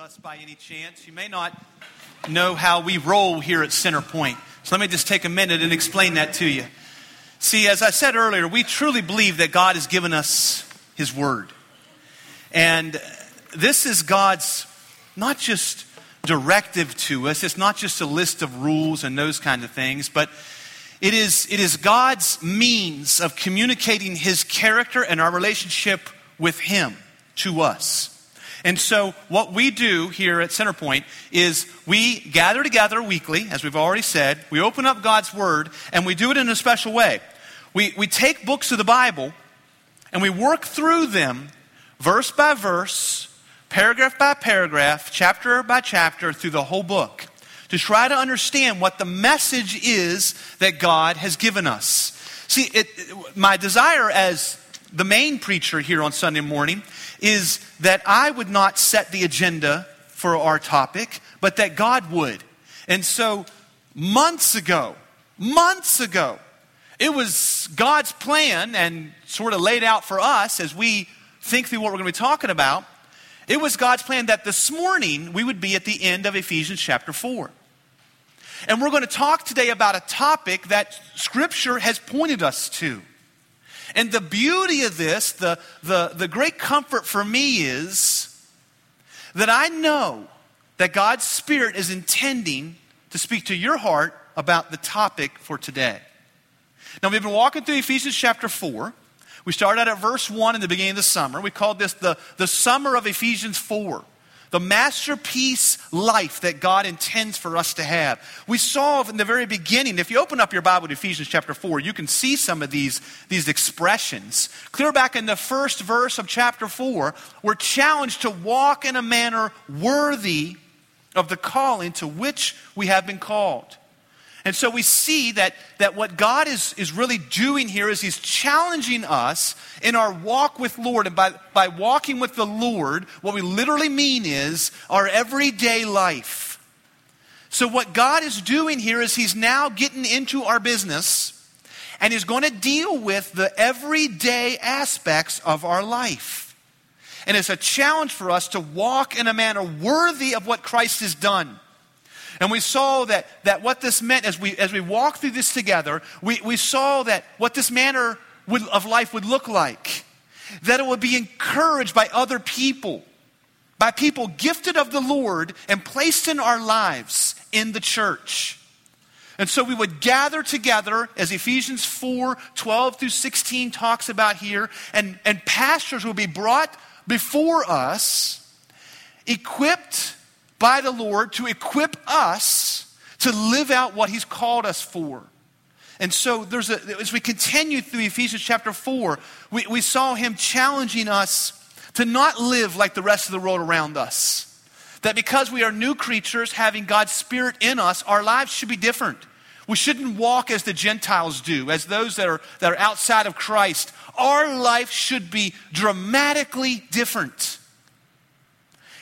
us by any chance, you may not know how we roll here at Centerpoint. So let me just take a minute and explain that to you. See, as I said earlier, we truly believe that God has given us His Word. And this is God's not just directive to us, it's not just a list of rules and those kind of things, but it is, it is God's means of communicating His character and our relationship with Him to us. And so, what we do here at Centerpoint is we gather together weekly, as we've already said. We open up God's Word, and we do it in a special way. We, we take books of the Bible and we work through them verse by verse, paragraph by paragraph, chapter by chapter, through the whole book to try to understand what the message is that God has given us. See, it, my desire as the main preacher here on Sunday morning is that I would not set the agenda for our topic, but that God would. And so, months ago, months ago, it was God's plan and sort of laid out for us as we think through what we're going to be talking about. It was God's plan that this morning we would be at the end of Ephesians chapter 4. And we're going to talk today about a topic that Scripture has pointed us to. And the beauty of this, the, the, the great comfort for me is that I know that God's Spirit is intending to speak to your heart about the topic for today. Now, we've been walking through Ephesians chapter 4. We started out at verse 1 in the beginning of the summer. We called this the, the summer of Ephesians 4 the masterpiece life that God intends for us to have. We saw in the very beginning, if you open up your Bible to Ephesians chapter 4, you can see some of these, these expressions. Clear back in the first verse of chapter 4, we're challenged to walk in a manner worthy of the calling to which we have been called. And so we see that, that what God is, is really doing here is He's challenging us in our walk with Lord. And by, by walking with the Lord, what we literally mean is our everyday life. So what God is doing here is He's now getting into our business and He's going to deal with the everyday aspects of our life. And it's a challenge for us to walk in a manner worthy of what Christ has done. And we saw that, that what this meant as we, as we walked through this together, we, we saw that what this manner would, of life would look like. That it would be encouraged by other people, by people gifted of the Lord and placed in our lives in the church. And so we would gather together, as Ephesians 4 12 through 16 talks about here, and, and pastors would be brought before us, equipped by the Lord to equip us to live out what He's called us for. And so, there's a, as we continue through Ephesians chapter 4, we, we saw Him challenging us to not live like the rest of the world around us. That because we are new creatures having God's Spirit in us, our lives should be different. We shouldn't walk as the Gentiles do, as those that are, that are outside of Christ. Our life should be dramatically different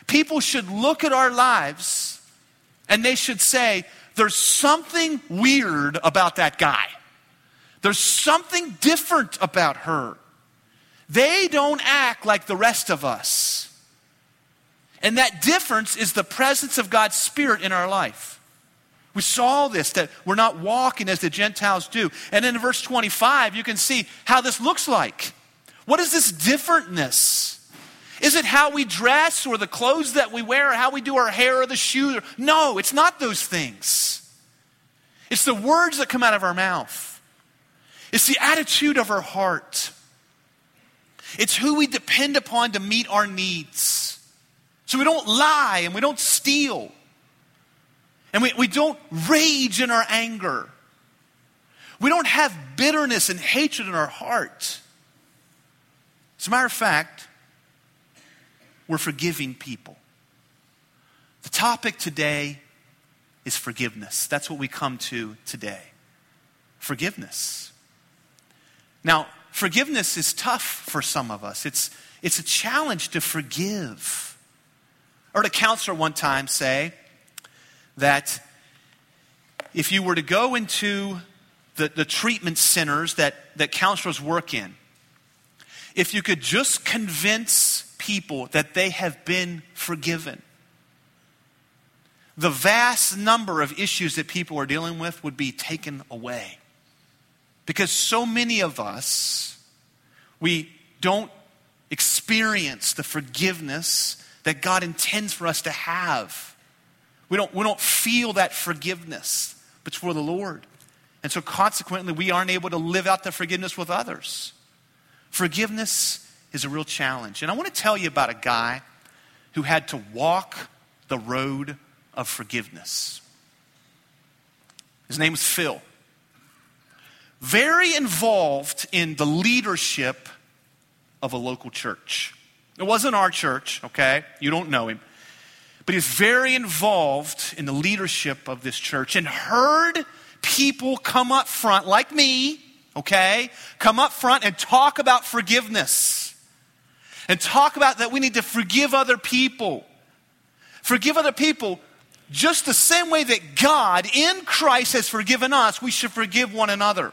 people should look at our lives and they should say, there's something weird about that guy. There's something different about her. They don't act like the rest of us. And that difference is the presence of God's Spirit in our life. We saw this, that we're not walking as the Gentiles do. And in verse 25, you can see how this looks like. What is this differentness? Is it how we dress or the clothes that we wear or how we do our hair or the shoes? No, it's not those things. It's the words that come out of our mouth. It's the attitude of our heart. It's who we depend upon to meet our needs. So we don't lie and we don't steal. And we, we don't rage in our anger. We don't have bitterness and hatred in our heart. As a matter of fact, we're forgiving people. The topic today is forgiveness. That's what we come to today. Forgiveness. Now, forgiveness is tough for some of us. It's, it's a challenge to forgive. I heard a counselor one time say that if you were to go into the, the treatment centers that, that counselors work in, if you could just convince people that they have been forgiven, the vast number of issues that people are dealing with would be taken away. Because so many of us, we don't experience the forgiveness that God intends for us to have. We don't, we don't feel that forgiveness before the Lord. And so, consequently, we aren't able to live out the forgiveness with others. Forgiveness is a real challenge. And I want to tell you about a guy who had to walk the road of forgiveness. His name was Phil. Very involved in the leadership of a local church. It wasn't our church, okay? You don't know him. But he's very involved in the leadership of this church and heard people come up front, like me, okay? Come up front and talk about forgiveness. And talk about that we need to forgive other people. Forgive other people just the same way that God in Christ has forgiven us, we should forgive one another.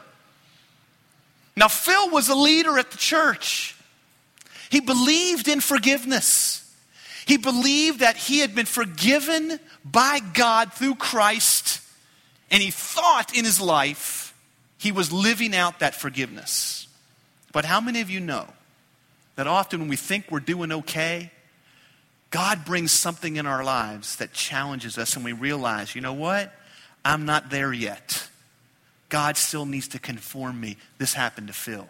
Now, Phil was a leader at the church. He believed in forgiveness. He believed that he had been forgiven by God through Christ, and he thought in his life he was living out that forgiveness. But how many of you know that often when we think we're doing okay, God brings something in our lives that challenges us, and we realize, you know what? I'm not there yet. God still needs to conform me. This happened to Phil.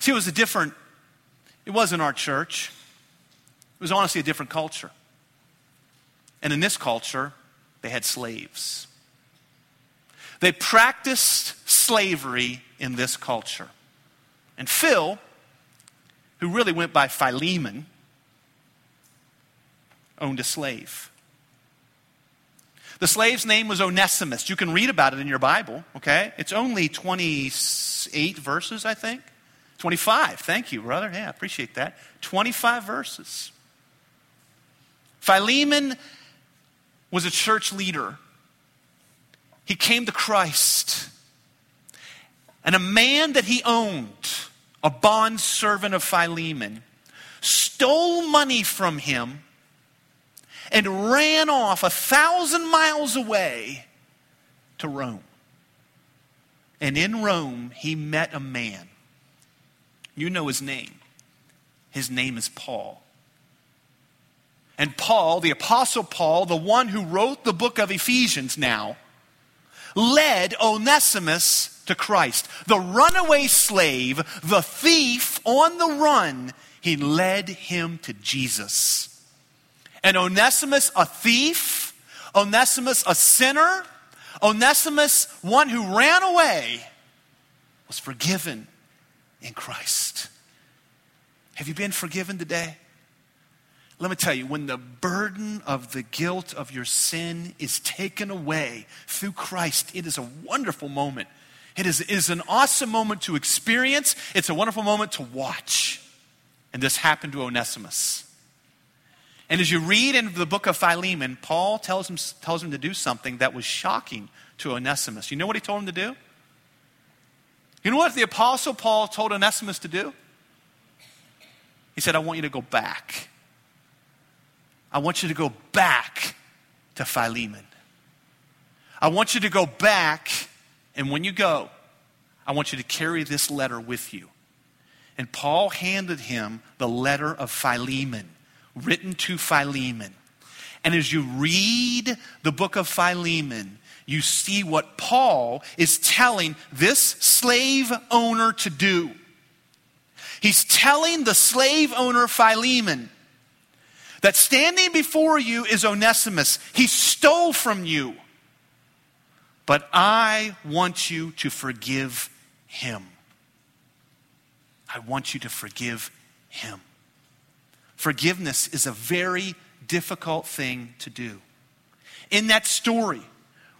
See, it was a different it wasn't our church, it was honestly a different culture. And in this culture, they had slaves. They practiced slavery in this culture. And Phil, who really went by Philemon, owned a slave. The slave's name was Onesimus. You can read about it in your Bible, okay? It's only 28 verses, I think. 25. Thank you, brother. Yeah, I appreciate that. 25 verses. Philemon was a church leader. He came to Christ. And a man that he owned, a bond servant of Philemon, stole money from him and ran off a thousand miles away to Rome. And in Rome, he met a man you know his name. His name is Paul. And Paul, the Apostle Paul, the one who wrote the book of Ephesians now, led Onesimus to Christ. The runaway slave, the thief on the run, he led him to Jesus. And Onesimus, a thief, Onesimus, a sinner, Onesimus, one who ran away, was forgiven in Christ. Have you been forgiven today? Let me tell you, when the burden of the guilt of your sin is taken away through Christ, it is a wonderful moment. It is, it is an awesome moment to experience, it's a wonderful moment to watch. And this happened to Onesimus. And as you read in the book of Philemon, Paul tells him, tells him to do something that was shocking to Onesimus. You know what he told him to do? You know what the Apostle Paul told Onesimus to do? He said, I want you to go back. I want you to go back to Philemon. I want you to go back, and when you go, I want you to carry this letter with you. And Paul handed him the letter of Philemon, written to Philemon. And as you read the book of Philemon, you see what Paul is telling this slave owner to do. He's telling the slave owner Philemon that standing before you is Onesimus. He stole from you. But I want you to forgive him. I want you to forgive him. Forgiveness is a very difficult thing to do. In that story,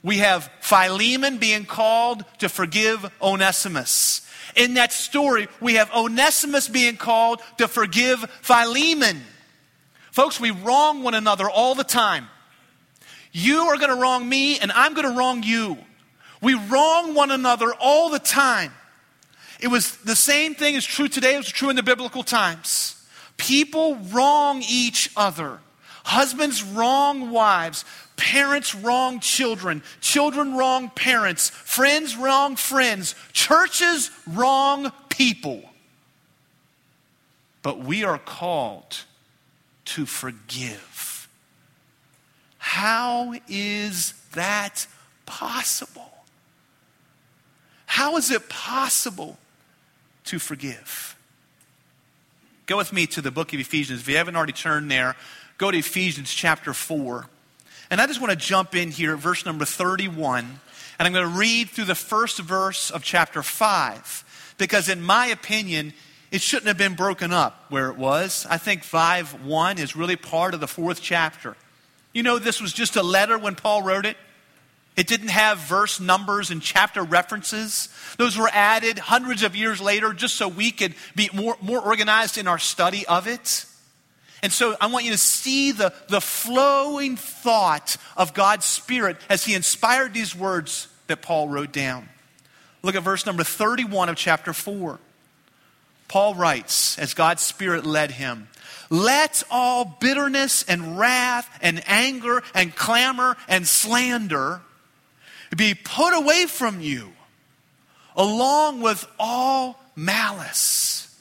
we have Philemon being called to forgive Onesimus. In that story, we have Onesimus being called to forgive Philemon. Folks, we wrong one another all the time. You are going to wrong me, and I'm going to wrong you. We wrong one another all the time. It was the same thing is true today, it was true in the biblical times. People wrong each other. Husbands wrong wives, parents wrong children, children wrong parents, friends wrong friends, churches wrong people. But we are called to forgive. How is that possible? How is it possible to forgive? Go with me to the book of Ephesians. If you haven't already turned there, go to Ephesians chapter 4. And I just want to jump in here at verse number 31. And I'm going to read through the first verse of chapter 5. Because, in my opinion, it shouldn't have been broken up where it was. I think 5 1 is really part of the fourth chapter. You know, this was just a letter when Paul wrote it. It didn't have verse numbers and chapter references. Those were added hundreds of years later just so we could be more, more organized in our study of it. And so I want you to see the, the flowing thought of God's Spirit as He inspired these words that Paul wrote down. Look at verse number 31 of chapter 4. Paul writes, as God's Spirit led him, let all bitterness and wrath and anger and clamor and slander be put away from you, along with all malice.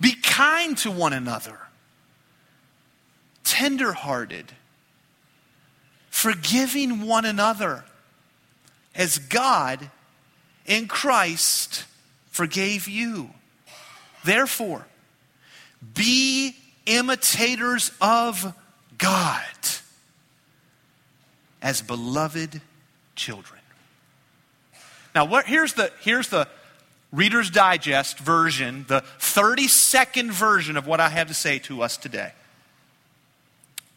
Be kind to one another, tenderhearted, forgiving one another, as God in Christ forgave you. Therefore, be imitators of God as beloved children. Now, what, here's, the, here's the Reader's Digest version, the 30 second version of what I have to say to us today.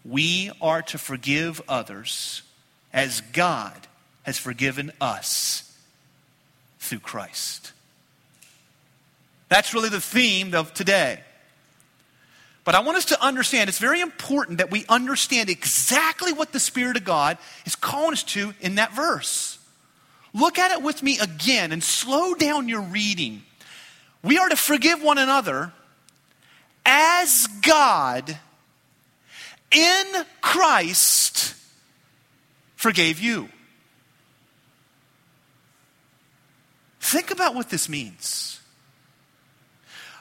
We are to forgive others as God has forgiven us through Christ. That's really the theme of today. But I want us to understand it's very important that we understand exactly what the Spirit of God is calling us to in that verse. Look at it with me again and slow down your reading. We are to forgive one another as God in Christ forgave you. Think about what this means.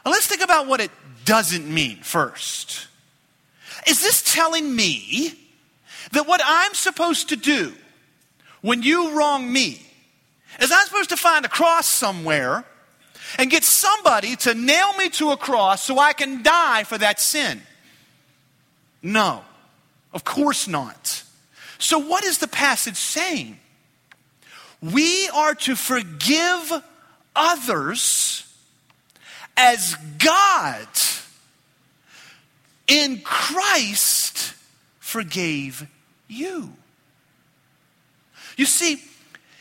let's think about what it doesn't mean first. Is this telling me that what I'm supposed to do when you wrong me is I'm supposed to find a cross somewhere and get somebody to nail me to a cross so I can die for that sin? No, of course not. So, what is the passage saying? We are to forgive others as God in Christ forgave you. You see,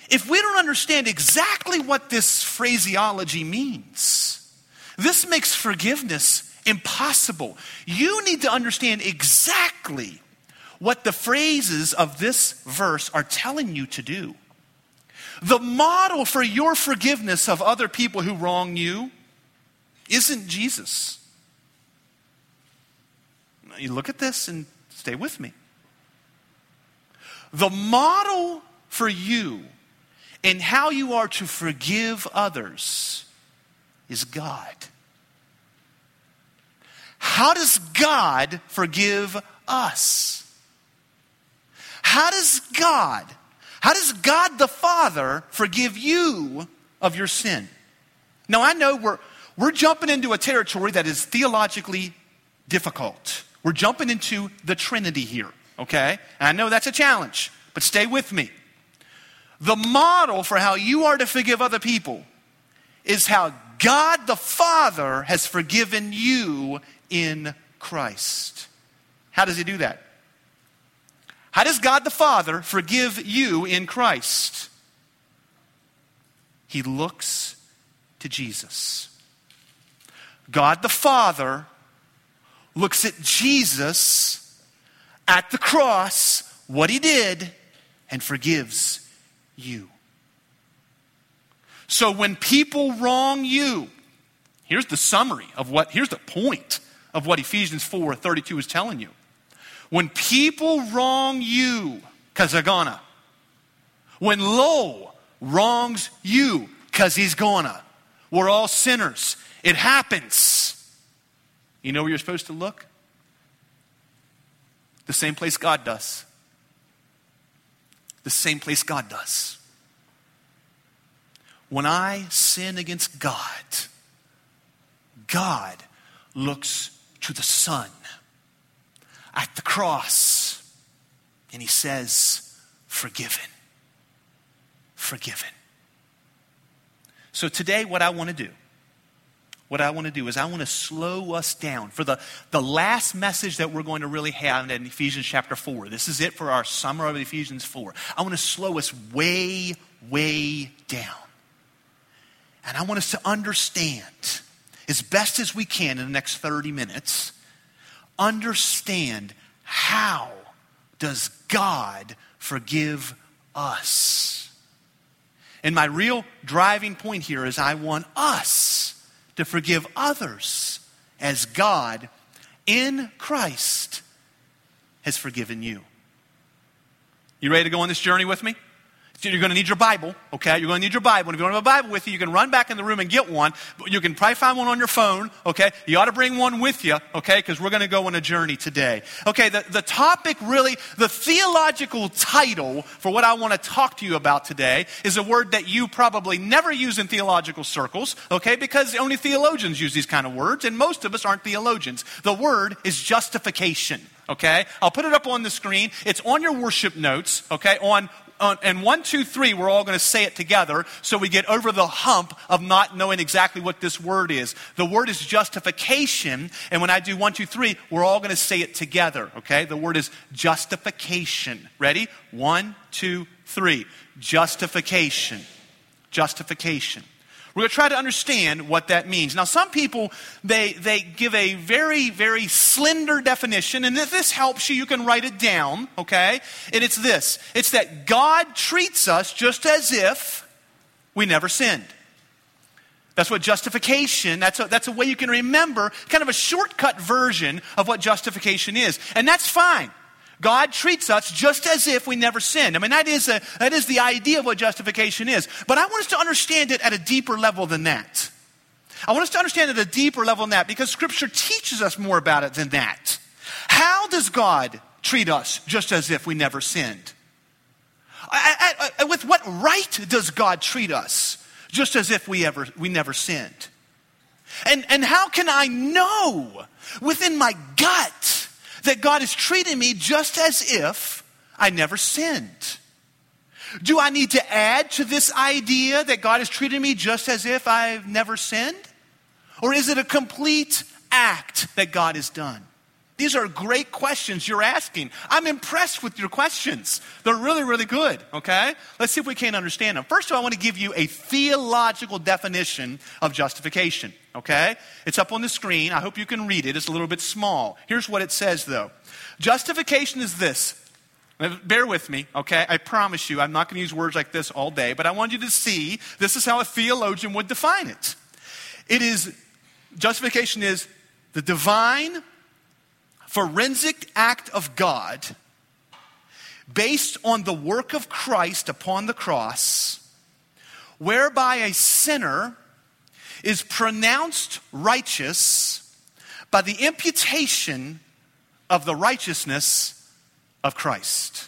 if we don't understand exactly what this phraseology means, this makes forgiveness impossible. You need to understand exactly what the phrases of this verse are telling you to do. The model for your forgiveness of other people who wrong you isn't Jesus. You look at this and stay with me. The model for you and how you are to forgive others is God. How does God forgive us? How does God, how does God the Father forgive you of your sin? Now, I know we're, we're jumping into a territory that is theologically difficult. We're jumping into the Trinity here, okay? And I know that's a challenge, but stay with me. The model for how you are to forgive other people is how God the Father has forgiven you in Christ. How does He do that? How does God the Father forgive you in Christ? He looks to Jesus. God the Father looks at Jesus at the cross, what he did, and forgives you. So when people wrong you, here's the summary of what, here's the point of what Ephesians 4 32 is telling you. When people wrong you, because they're gonna. When Lowell wrongs you, because he's gonna. We're all sinners. It happens. You know where you're supposed to look? The same place God does. The same place God does. When I sin against God, God looks to the Son at the cross and he says, Forgiven. Forgiven. So today, what I want to do, what I want to do is I want to slow us down for the, the last message that we're going to really have in Ephesians chapter 4. This is it for our summer of Ephesians 4. I want to slow us way, way down. And I want us to understand as best as we can in the next 30 minutes, understand how does God forgive us? And my real driving point here is I want us to forgive others as God in Christ has forgiven you. You ready to go on this journey with me? You're going to need your Bible, okay? You're going to need your Bible. And if you don't have a Bible with you, you can run back in the room and get one. You can probably find one on your phone, okay? You ought to bring one with you, okay? Because we're going to go on a journey today. Okay, the, the topic really, the theological title for what I want to talk to you about today is a word that you probably never use in theological circles, okay? Because only theologians use these kind of words, and most of us aren't theologians. The word is justification okay? I'll put it up on the screen. It's on your worship notes, okay? On and one, two, three, we're all going to say it together so we get over the hump of not knowing exactly what this word is. The word is justification, and when I do one, two, three, we're all going to say it together, okay? The word is justification. Ready? One, two, three. Justification. Justification. We're going to try to understand what that means. Now, some people, they, they give a very, very slender definition, and if this helps you, you can write it down, okay? And it's this it's that God treats us just as if we never sinned. That's what justification, that's a, that's a way you can remember, kind of a shortcut version of what justification is. And that's fine. God treats us just as if we never sinned. I mean, that is, a, that is the idea of what justification is. But I want us to understand it at a deeper level than that. I want us to understand it at a deeper level than that because Scripture teaches us more about it than that. How does God treat us just as if we never sinned? I, I, I, with what right does God treat us just as if we, ever, we never sinned? And, and how can I know within my gut that God is treating me just as if I never sinned. Do I need to add to this idea that God is treating me just as if I've never sinned? Or is it a complete act that God has done? These are great questions you're asking. I'm impressed with your questions. They're really, really good, okay? Let's see if we can understand them. First of all, I want to give you a theological definition of justification, okay? It's up on the screen. I hope you can read it. It's a little bit small. Here's what it says, though Justification is this. Bear with me, okay? I promise you, I'm not going to use words like this all day, but I want you to see this is how a theologian would define it. It is, justification is the divine forensic act of God based on the work of Christ upon the cross, whereby a sinner is pronounced righteous by the imputation of the righteousness of Christ.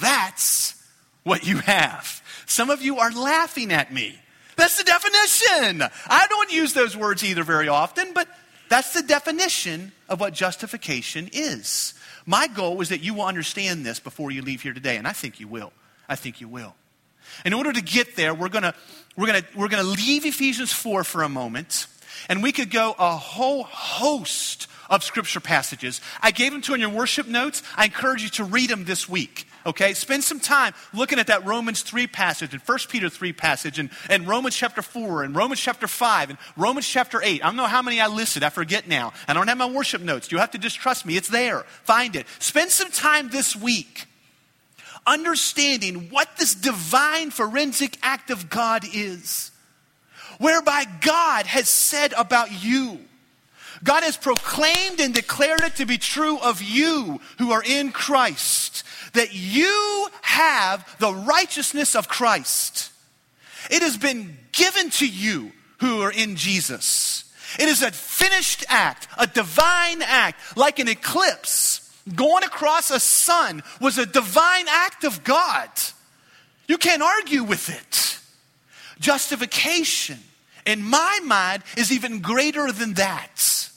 That's what you have. Some of you are laughing at me. That's the definition. I don't use those words either very often, but that's the definition of what justification is. My goal is that you will understand this before you leave here today, and I think you will. I think you will. In order to get there, we're going to we're gonna, we're gonna leave Ephesians 4 for a moment, and we could go a whole host of scripture passages. I gave them to you in your worship notes. I encourage you to read them this week. Okay, spend some time looking at that Romans 3 passage and 1 Peter 3 passage and, and Romans chapter 4 and Romans chapter 5 and Romans chapter 8. I don't know how many I listed. I forget now. I don't have my worship notes. You have to just trust me. It's there. Find it. Spend some time this week understanding what this divine forensic act of God is, whereby God has said about you God has proclaimed and declared it to be true of you who are in Christ, that you have the righteousness of Christ. It has been given to you who are in Jesus. It is a finished act, a divine act, like an eclipse. Going across a sun was a divine act of God. You can't argue with it. Justification, in my mind, is even greater than that.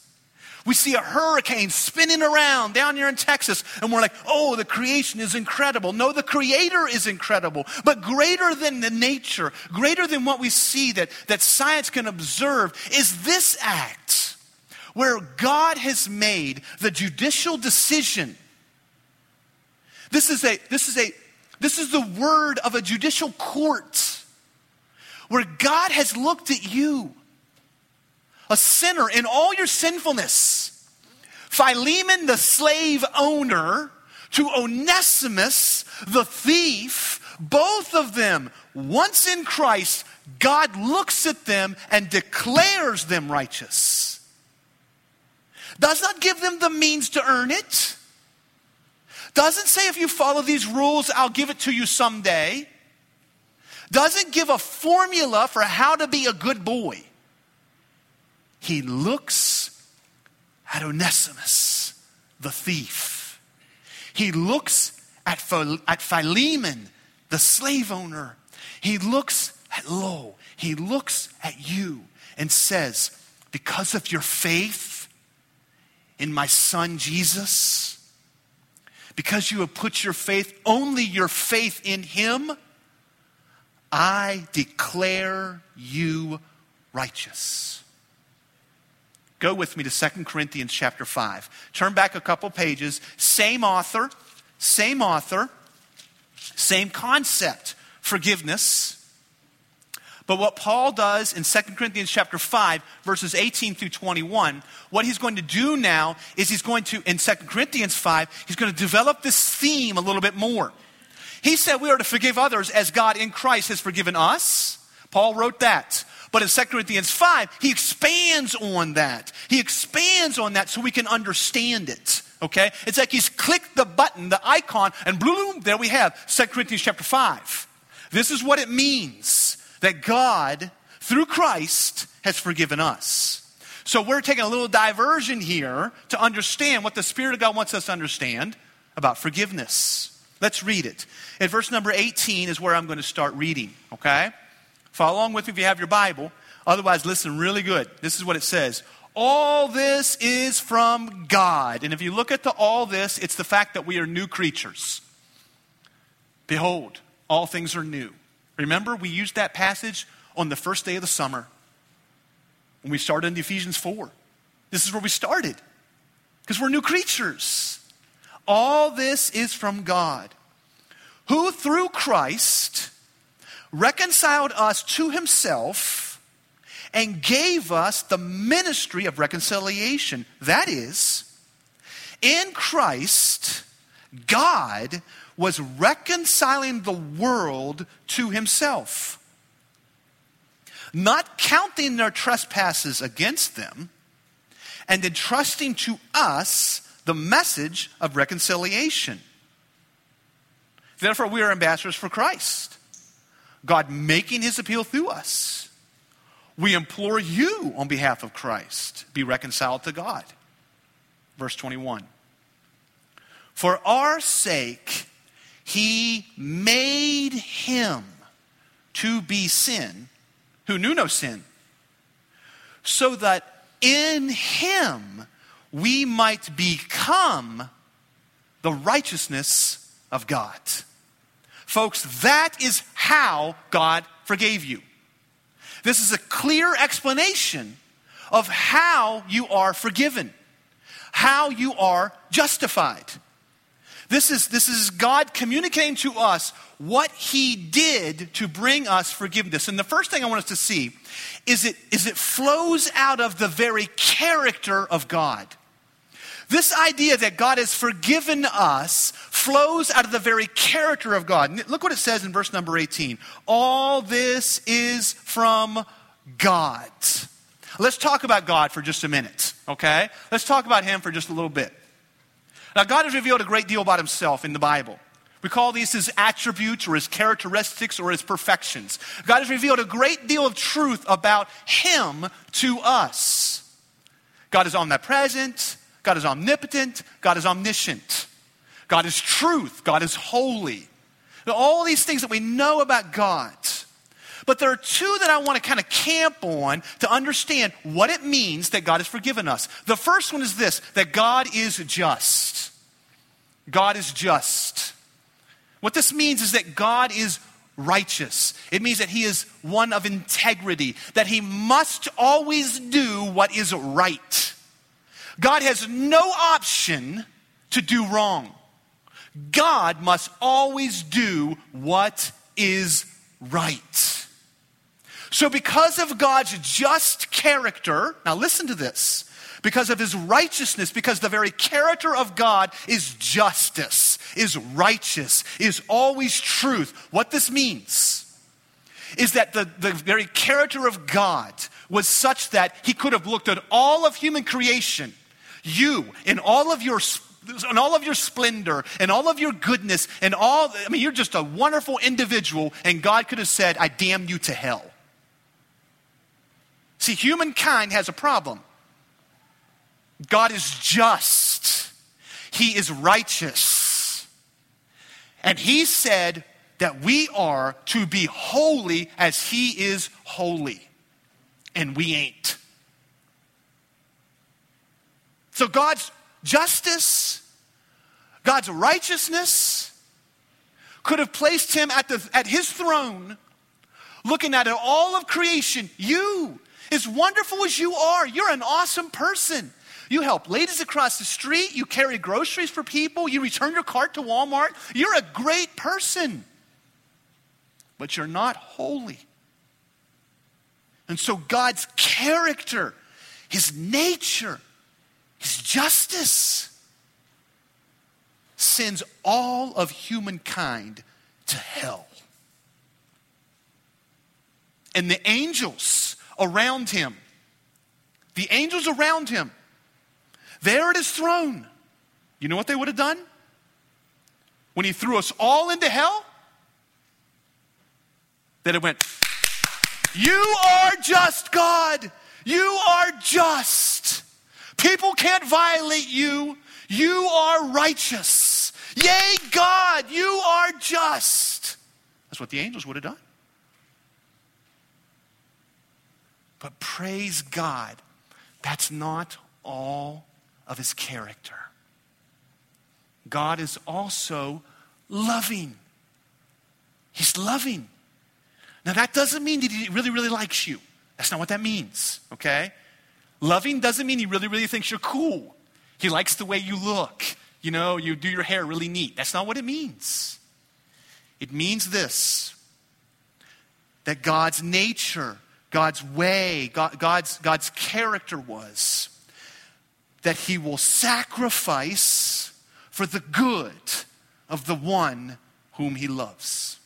We see a hurricane spinning around down here in Texas, and we're like, oh, the creation is incredible. No, the Creator is incredible, but greater than the nature, greater than what we see that, that science can observe, is this act where God has made the judicial decision. This is a, this is a, this is the word of a judicial court where God has looked at you a sinner in all your sinfulness. Philemon, the slave owner, to Onesimus, the thief, both of them, once in Christ, God looks at them and declares them righteous. Does not give them the means to earn it. Doesn't say if you follow these rules, I'll give it to you someday. Doesn't give a formula for how to be a good boy he looks at Onesimus, the thief. He looks at, Philemon, the slave owner. He looks at Lo. He looks at you and says, Because of your faith in my son Jesus, because you have put your faith, only your faith in him, I declare you righteous. Go with me to 2 Corinthians chapter 5. Turn back a couple pages. Same author, same author, same concept forgiveness. But what Paul does in 2 Corinthians chapter 5, verses 18 through 21, what he's going to do now is he's going to, in 2 Corinthians 5, he's going to develop this theme a little bit more. He said we are to forgive others as God in Christ has forgiven us. Paul wrote that. But in 2 Corinthians 5, he expands on that. He expands on that so we can understand it. Okay? It's like he's clicked the button, the icon, and boom, there we have 2 Corinthians chapter 5. This is what it means that God, through Christ, has forgiven us. So we're taking a little diversion here to understand what the Spirit of God wants us to understand about forgiveness. Let's read it. At verse number 18 is where I'm going to start reading, okay? Follow along with me if you have your Bible. Otherwise, listen really good. This is what it says. All this is from God. And if you look at the all this, it's the fact that we are new creatures. Behold, all things are new. Remember, we used that passage on the first day of the summer when we started in Ephesians 4. This is where we started because we're new creatures. All this is from God, who through Christ reconciled us to himself and gave us the ministry of reconciliation. That is, in Christ, God was reconciling the world to himself, not counting their trespasses against them, and entrusting to us the message of reconciliation. Therefore, we are ambassadors for Christ. God making his appeal through us. We implore you on behalf of Christ, be reconciled to God. Verse 21. For our sake, he made him to be sin who knew no sin, so that in him we might become the righteousness of God. Folks, that is how God forgave you. This is a clear explanation of how you are forgiven, how you are justified. This is, this is God communicating to us what He did to bring us forgiveness. And the first thing I want us to see is it, is it flows out of the very character of God. This idea that God has forgiven us flows out of the very character of God. Look what it says in verse number 18. All this is from God. Let's talk about God for just a minute, okay? Let's talk about Him for just a little bit. Now, God has revealed a great deal about Himself in the Bible. We call these His attributes or His characteristics or His perfections. God has revealed a great deal of truth about Him to us. God is omnipresent, God is omnipotent, God is omniscient, God is truth, God is holy. All these things that we know about God. But there are two that I want to kind of camp on to understand what it means that God has forgiven us. The first one is this that God is just. God is just. What this means is that God is righteous. It means that he is one of integrity, that he must always do what is right. God has no option to do wrong. God must always do what is right. So, because of God's just character, now listen to this. Because of his righteousness, because the very character of God is justice, is righteous, is always truth. What this means is that the, the very character of God was such that he could have looked at all of human creation, you, in all of your and all of your splendor and all of your goodness and all i mean you're just a wonderful individual and god could have said i damn you to hell See, humankind has a problem. God is just, He is righteous. And He said that we are to be holy as He is holy. And we ain't. So God's justice, God's righteousness could have placed him at, the, at his throne, looking at all of creation. You, as wonderful as you are, you're an awesome person. You help ladies across the street, you carry groceries for people, you return your cart to Walmart. You're a great person. But you're not holy. And so God's character, his nature, his justice sends all of humankind to hell. And the angels around him. The angels around him. There at his throne. You know what they would have done? When he threw us all into hell? That it went, You are just, God. You are just. People can't violate you. You are righteous. Yea, God, you are just. That's what the angels would have done. But praise God, that's not all of his character. God is also loving. He's loving. Now, that doesn't mean that he really, really likes you. That's not what that means, okay? Loving doesn't mean he really, really thinks you're cool. He likes the way you look. You know, you do your hair really neat. That's not what it means. It means this that God's nature God's way, God, God's, God's character was that he will sacrifice for the good of the one whom he loves.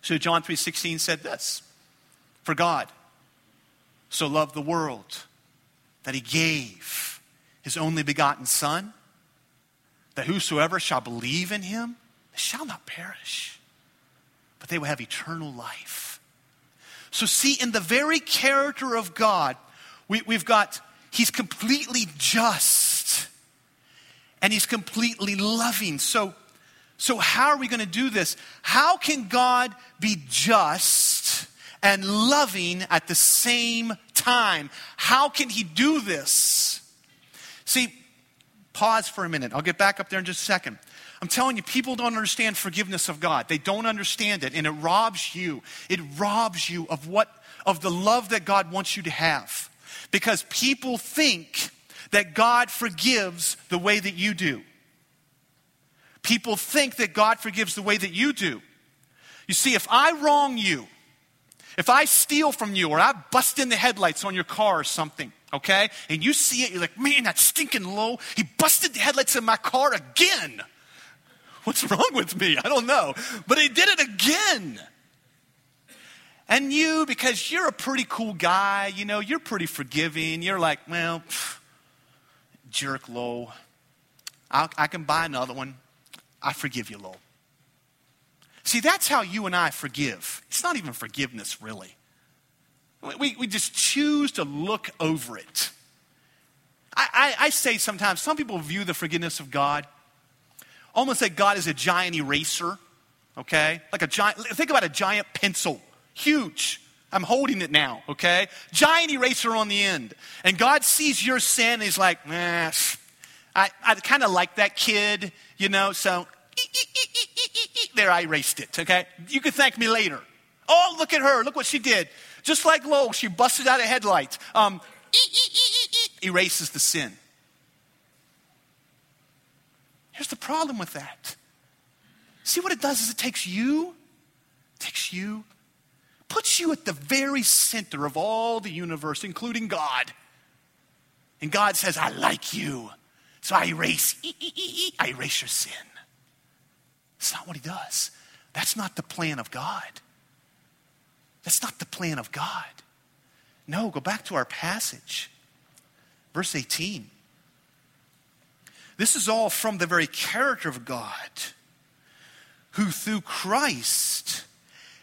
So John 3:16 said this, for God so loved the world that he gave his only begotten son that whosoever shall believe in him shall not perish but they will have eternal life. So, see, in the very character of God, we, we've got, He's completely just and He's completely loving. So, so how are we going to do this? How can God be just and loving at the same time? How can He do this? See, pause for a minute. I'll get back up there in just a second. I'm telling you, people don't understand forgiveness of God. They don't understand it, and it robs you. It robs you of what of the love that God wants you to have. Because people think that God forgives the way that you do. People think that God forgives the way that you do. You see, if I wrong you, if I steal from you or I bust in the headlights on your car or something, okay, and you see it, you're like, man, that stinking low, he busted the headlights in my car again. What's wrong with me? I don't know. But he did it again. And you, because you're a pretty cool guy, you know, you're pretty forgiving. You're like, well, pff, jerk, Lowell. I'll, I can buy another one. I forgive you, Lowell. See, that's how you and I forgive. It's not even forgiveness, really. We, we just choose to look over it. I, I, I say sometimes, some people view the forgiveness of God almost like God is a giant eraser, okay? Like a giant, think about a giant pencil, huge. I'm holding it now, okay? Giant eraser on the end. And God sees your sin and he's like, eh, I, I kind of like that kid, you know, so there, I erased it, okay? You can thank me later. Oh, look at her. Look what she did. Just like Lowell, she busted out a headlight. Um, erases the sin. Here's the problem with that. See what it does is it takes you, takes you, puts you at the very center of all the universe, including God. And God says, I like you. So I erase, I erase your sin. That's not what he does. That's not the plan of God. That's not the plan of God. No, go back to our passage. Verse 18. This is all from the very character of God, who through Christ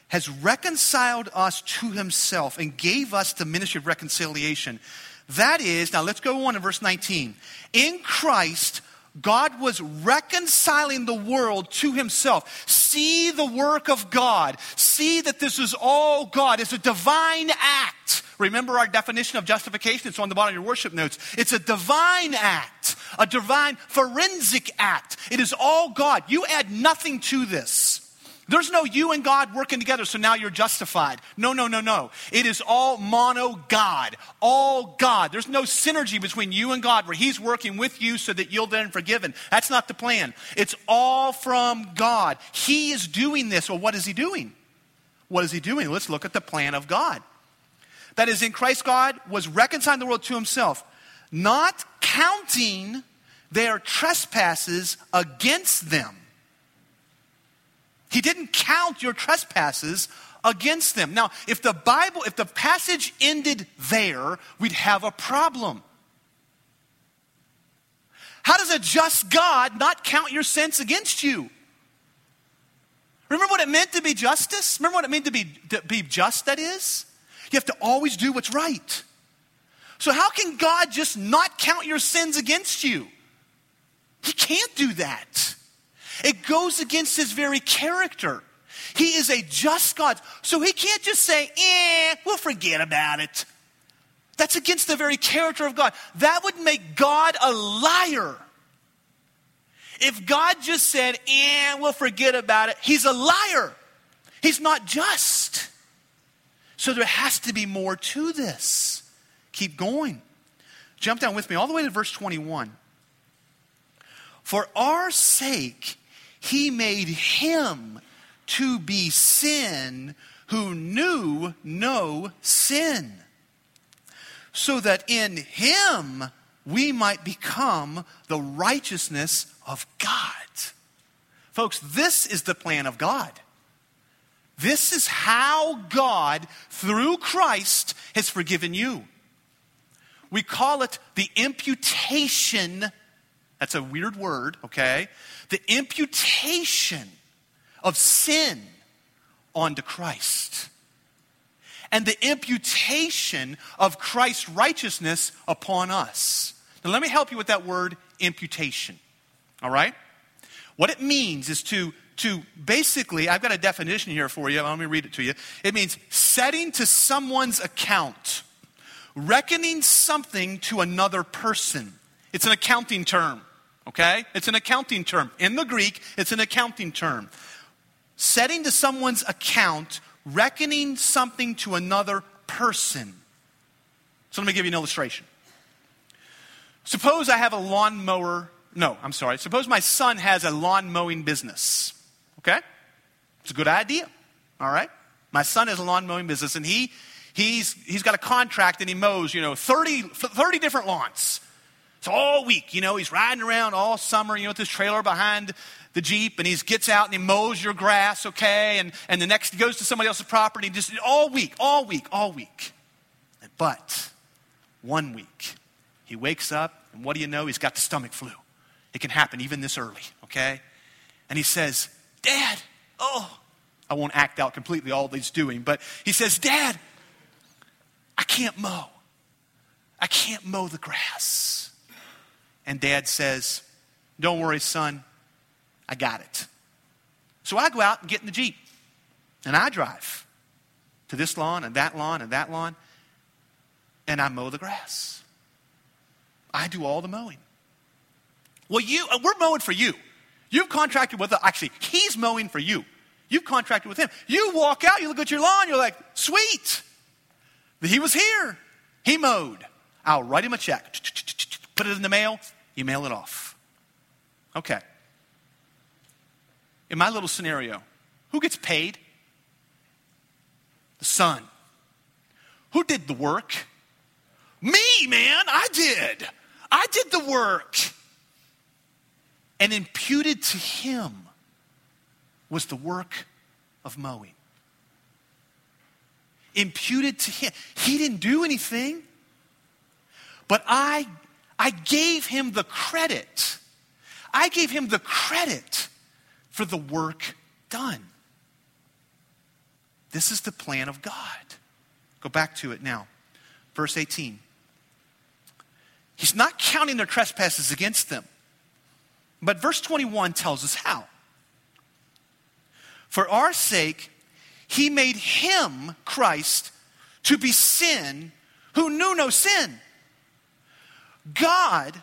has reconciled us to himself and gave us the ministry of reconciliation. That is, now let's go on to verse 19. In Christ, God was reconciling the world to himself. See the work of God. See that this is all God. It's a divine act. Remember our definition of justification? It's on the bottom of your worship notes. It's a divine act, a divine forensic act. It is all God. You add nothing to this. There's no you and God working together, so now you're justified. No, no, no, no. It is all mono God, all God. There's no synergy between you and God where He's working with you so that you'll then forgiven. That's not the plan. It's all from God. He is doing this. Well, what is He doing? What is He doing? Let's look at the plan of God. That is, in Christ, God was reconciling the world to Himself, not counting their trespasses against them. He didn't count your trespasses against them. Now, if the Bible, if the passage ended there, we'd have a problem. How does a just God not count your sins against you? Remember what it meant to be justice? Remember what it meant to be, to be just, that is? You have to always do what's right. So, how can God just not count your sins against you? He can't do that. It goes against his very character. He is a just God. So he can't just say, eh, we'll forget about it. That's against the very character of God. That would make God a liar. If God just said, eh, we'll forget about it, he's a liar. He's not just. So there has to be more to this. Keep going. Jump down with me all the way to verse 21. For our sake, he made him to be sin who knew no sin, so that in him we might become the righteousness of God. Folks, this is the plan of God. This is how God, through Christ, has forgiven you. We call it the imputation. That's a weird word, okay? The imputation of sin onto Christ and the imputation of Christ's righteousness upon us. Now, let me help you with that word imputation. All right? What it means is to, to basically, I've got a definition here for you. Let me read it to you. It means setting to someone's account, reckoning something to another person. It's an accounting term okay? It's an accounting term. In the Greek, it's an accounting term. Setting to someone's account, reckoning something to another person. So let me give you an illustration. Suppose I have a lawnmower. No, I'm sorry. Suppose my son has a lawn mowing business. Okay? It's a good idea. All right? My son has a lawn mowing business and he he's he's got a contract and he mows, you know, 30, 30 different lawns. So all week, you know, he's riding around all summer, you know, with his trailer behind the Jeep, and he gets out and he mows your grass, okay? And, and the next, he goes to somebody else's property, just all week, all week, all week. But one week, he wakes up, and what do you know? He's got the stomach flu. It can happen even this early, okay? And he says, Dad, oh, I won't act out completely all he's doing, but he says, Dad, I can't mow. I can't mow the grass. And dad says, Don't worry, son, I got it. So I go out and get in the Jeep and I drive to this lawn and that lawn and that lawn and I mow the grass. I do all the mowing. Well, you, uh, we're mowing for you. You've contracted with. Actually, he's mowing for you. You've contracted with him. You walk out, you look at your lawn, you're like, sweet. He was here. He mowed. I'll write him a check. Put it in the mail. You mail it off. Okay. In my little scenario, who gets paid? The son. Who did the work? Me, man. I did. I did the work. And imputed to him was the work of mowing. Imputed to him. He didn't do anything, but I, I gave him the credit. I gave him the credit for the work done. This is the plan of God. Go back to it now. Verse 18. He's not counting their trespasses against them. But verse 21 tells us how. For our sake, he made him, Christ, to be sin who knew no sin. God,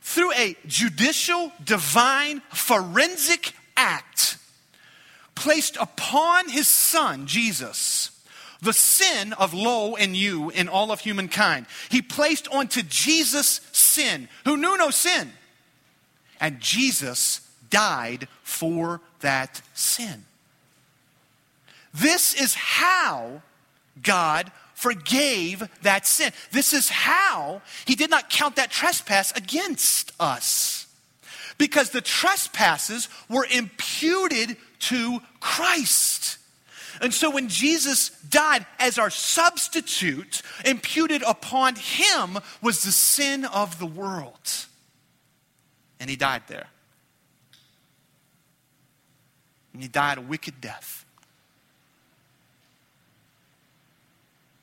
through a judicial, divine, forensic act, placed upon his son, Jesus, the sin of lo and you and all of humankind. He placed onto Jesus sin, who knew no sin. And Jesus died for that sin. This is how God forgave that sin. This is how he did not count that trespass against us. Because the trespasses were imputed to Christ. And so when Jesus died as our substitute, imputed upon him was the sin of the world. And he died there. And he died a wicked death.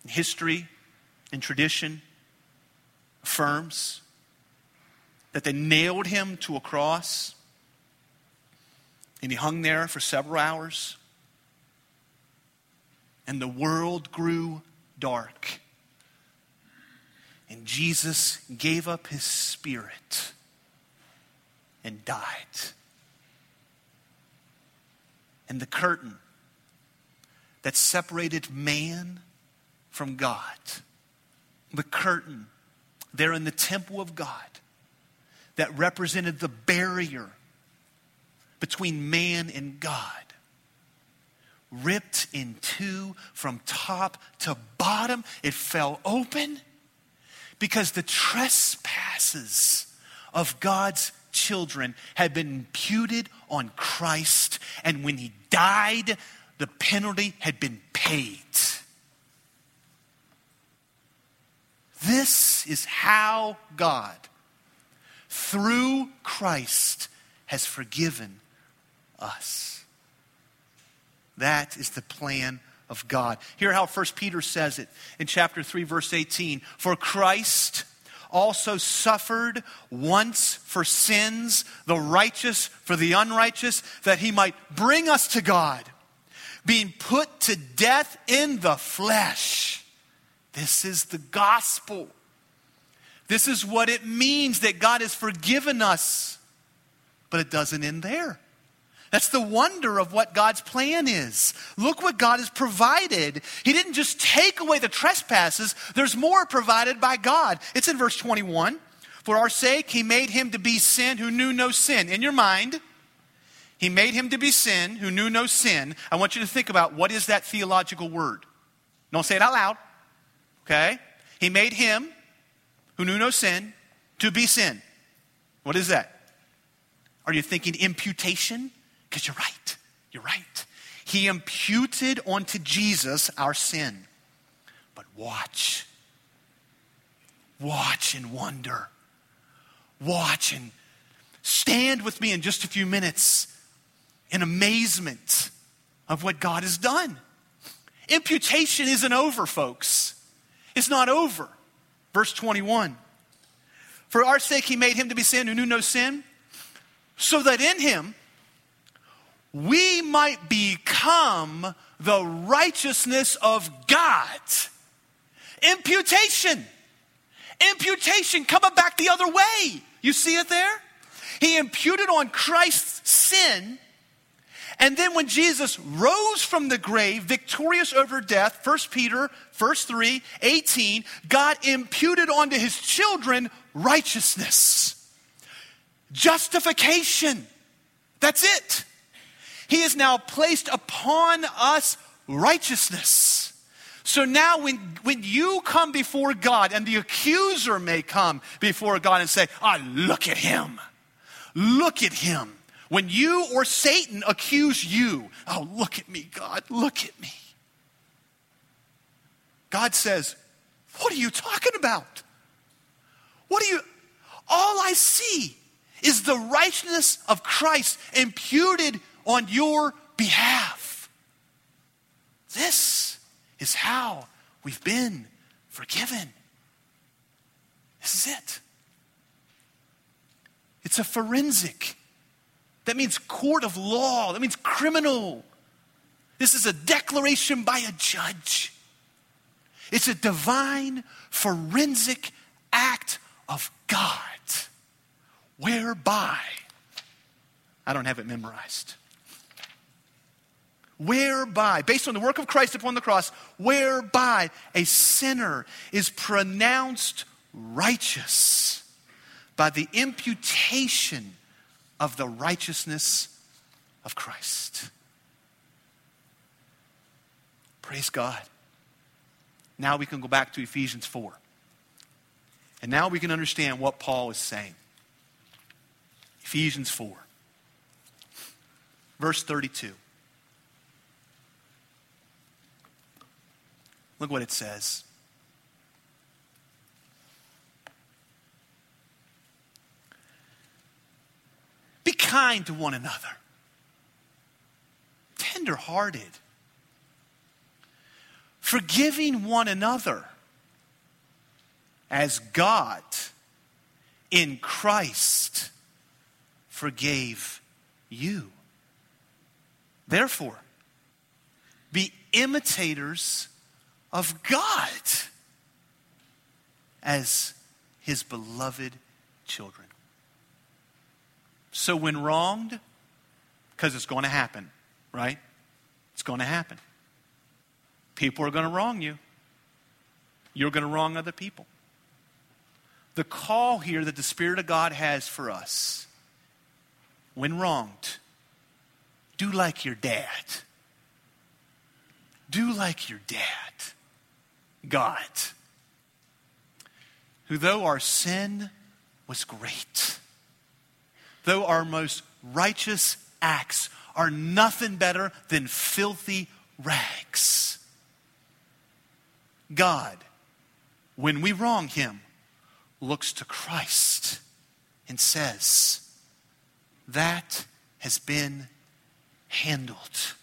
History and tradition affirms that they nailed him to a cross and he hung there for several hours and the world grew dark and Jesus gave up his spirit and died. And the curtain that separated man from God. The curtain there in the temple of God that represented the barrier between man and God ripped in two from top to bottom. It fell open because the trespasses of God's children had been imputed on Christ, and when he died, the penalty had been paid. This is how God, through Christ, has forgiven us. That is the plan of God. Hear how 1 Peter says it in chapter 3, verse 18. For Christ also suffered once for sins, the righteous for the unrighteous, that he might bring us to God, being put to death in the flesh this is the gospel. This is what it means that God has forgiven us. But it doesn't end there. That's the wonder of what God's plan is. Look what God has provided. He didn't just take away the trespasses, there's more provided by God. It's in verse 21. For our sake, he made him to be sin who knew no sin. In your mind, he made him to be sin who knew no sin. I want you to think about what is that theological word. Don't say it out loud. Okay? He made him who knew no sin to be sin. What is that? Are you thinking imputation? Because you're right. You're right. He imputed onto Jesus our sin. But watch. Watch and wonder. Watch and stand with me in just a few minutes in amazement of what God has done. Imputation isn't over, folks. It's not over. Verse 21 For our sake, he made him to be sin who knew no sin, so that in him we might become the righteousness of God. Imputation. Imputation coming back the other way. You see it there? He imputed on Christ's sin. And then when Jesus rose from the grave, victorious over death, 1 Peter, verse 3, 18, God imputed onto his children righteousness, justification. That's it. He has now placed upon us righteousness. So now, when, when you come before God, and the accuser may come before God and say, Ah, oh, look at him. Look at him. When you or Satan accuse you, oh, look at me, God, look at me. God says, What are you talking about? What are you? All I see is the righteousness of Christ imputed on your behalf. This is how we've been forgiven. This is it. It's a forensic. That means court of law. That means criminal. This is a declaration by a judge. It's a divine forensic act of God whereby, I don't have it memorized, whereby, based on the work of Christ upon the cross, whereby a sinner is pronounced righteous by the imputation of the righteousness of Christ. Praise God. Now we can go back to Ephesians 4. And now we can understand what Paul is saying. Ephesians 4, verse 32. Look what it says. Be kind to one another, tenderhearted, forgiving one another as God in Christ forgave you. Therefore, be imitators of God as his beloved children. So, when wronged, because it's going to happen, right? It's going to happen. People are going to wrong you. You're going to wrong other people. The call here that the Spirit of God has for us, when wronged, do like your dad. Do like your dad. God, who though our sin was great, though our most righteous acts are nothing better than filthy rags, God, when we wrong him, looks to Christ and says, That has been handled.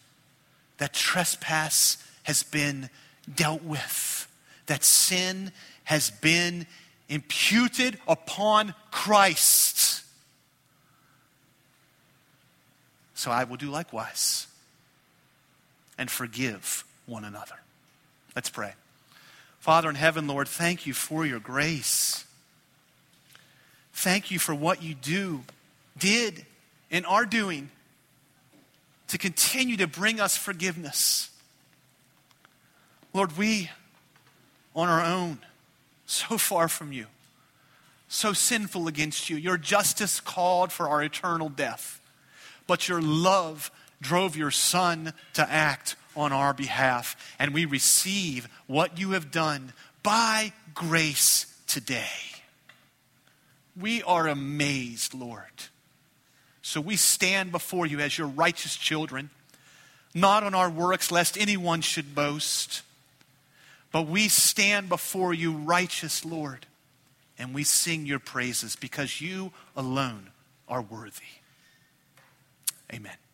That trespass has been dealt with that sin has been imputed upon Christ. So I will do likewise and forgive one another. Let's pray. Father in heaven, Lord, thank you for your grace. Thank you for what you do, did, and are doing to continue to bring us forgiveness. Lord, we on our own, so far from you, so sinful against you. Your justice called for our eternal death, but your love drove your Son to act on our behalf, and we receive what you have done by grace today. We are amazed, Lord. So we stand before you as your righteous children, not on our works, lest anyone should boast, but we stand before you, righteous Lord, and we sing your praises because you alone are worthy. Amen.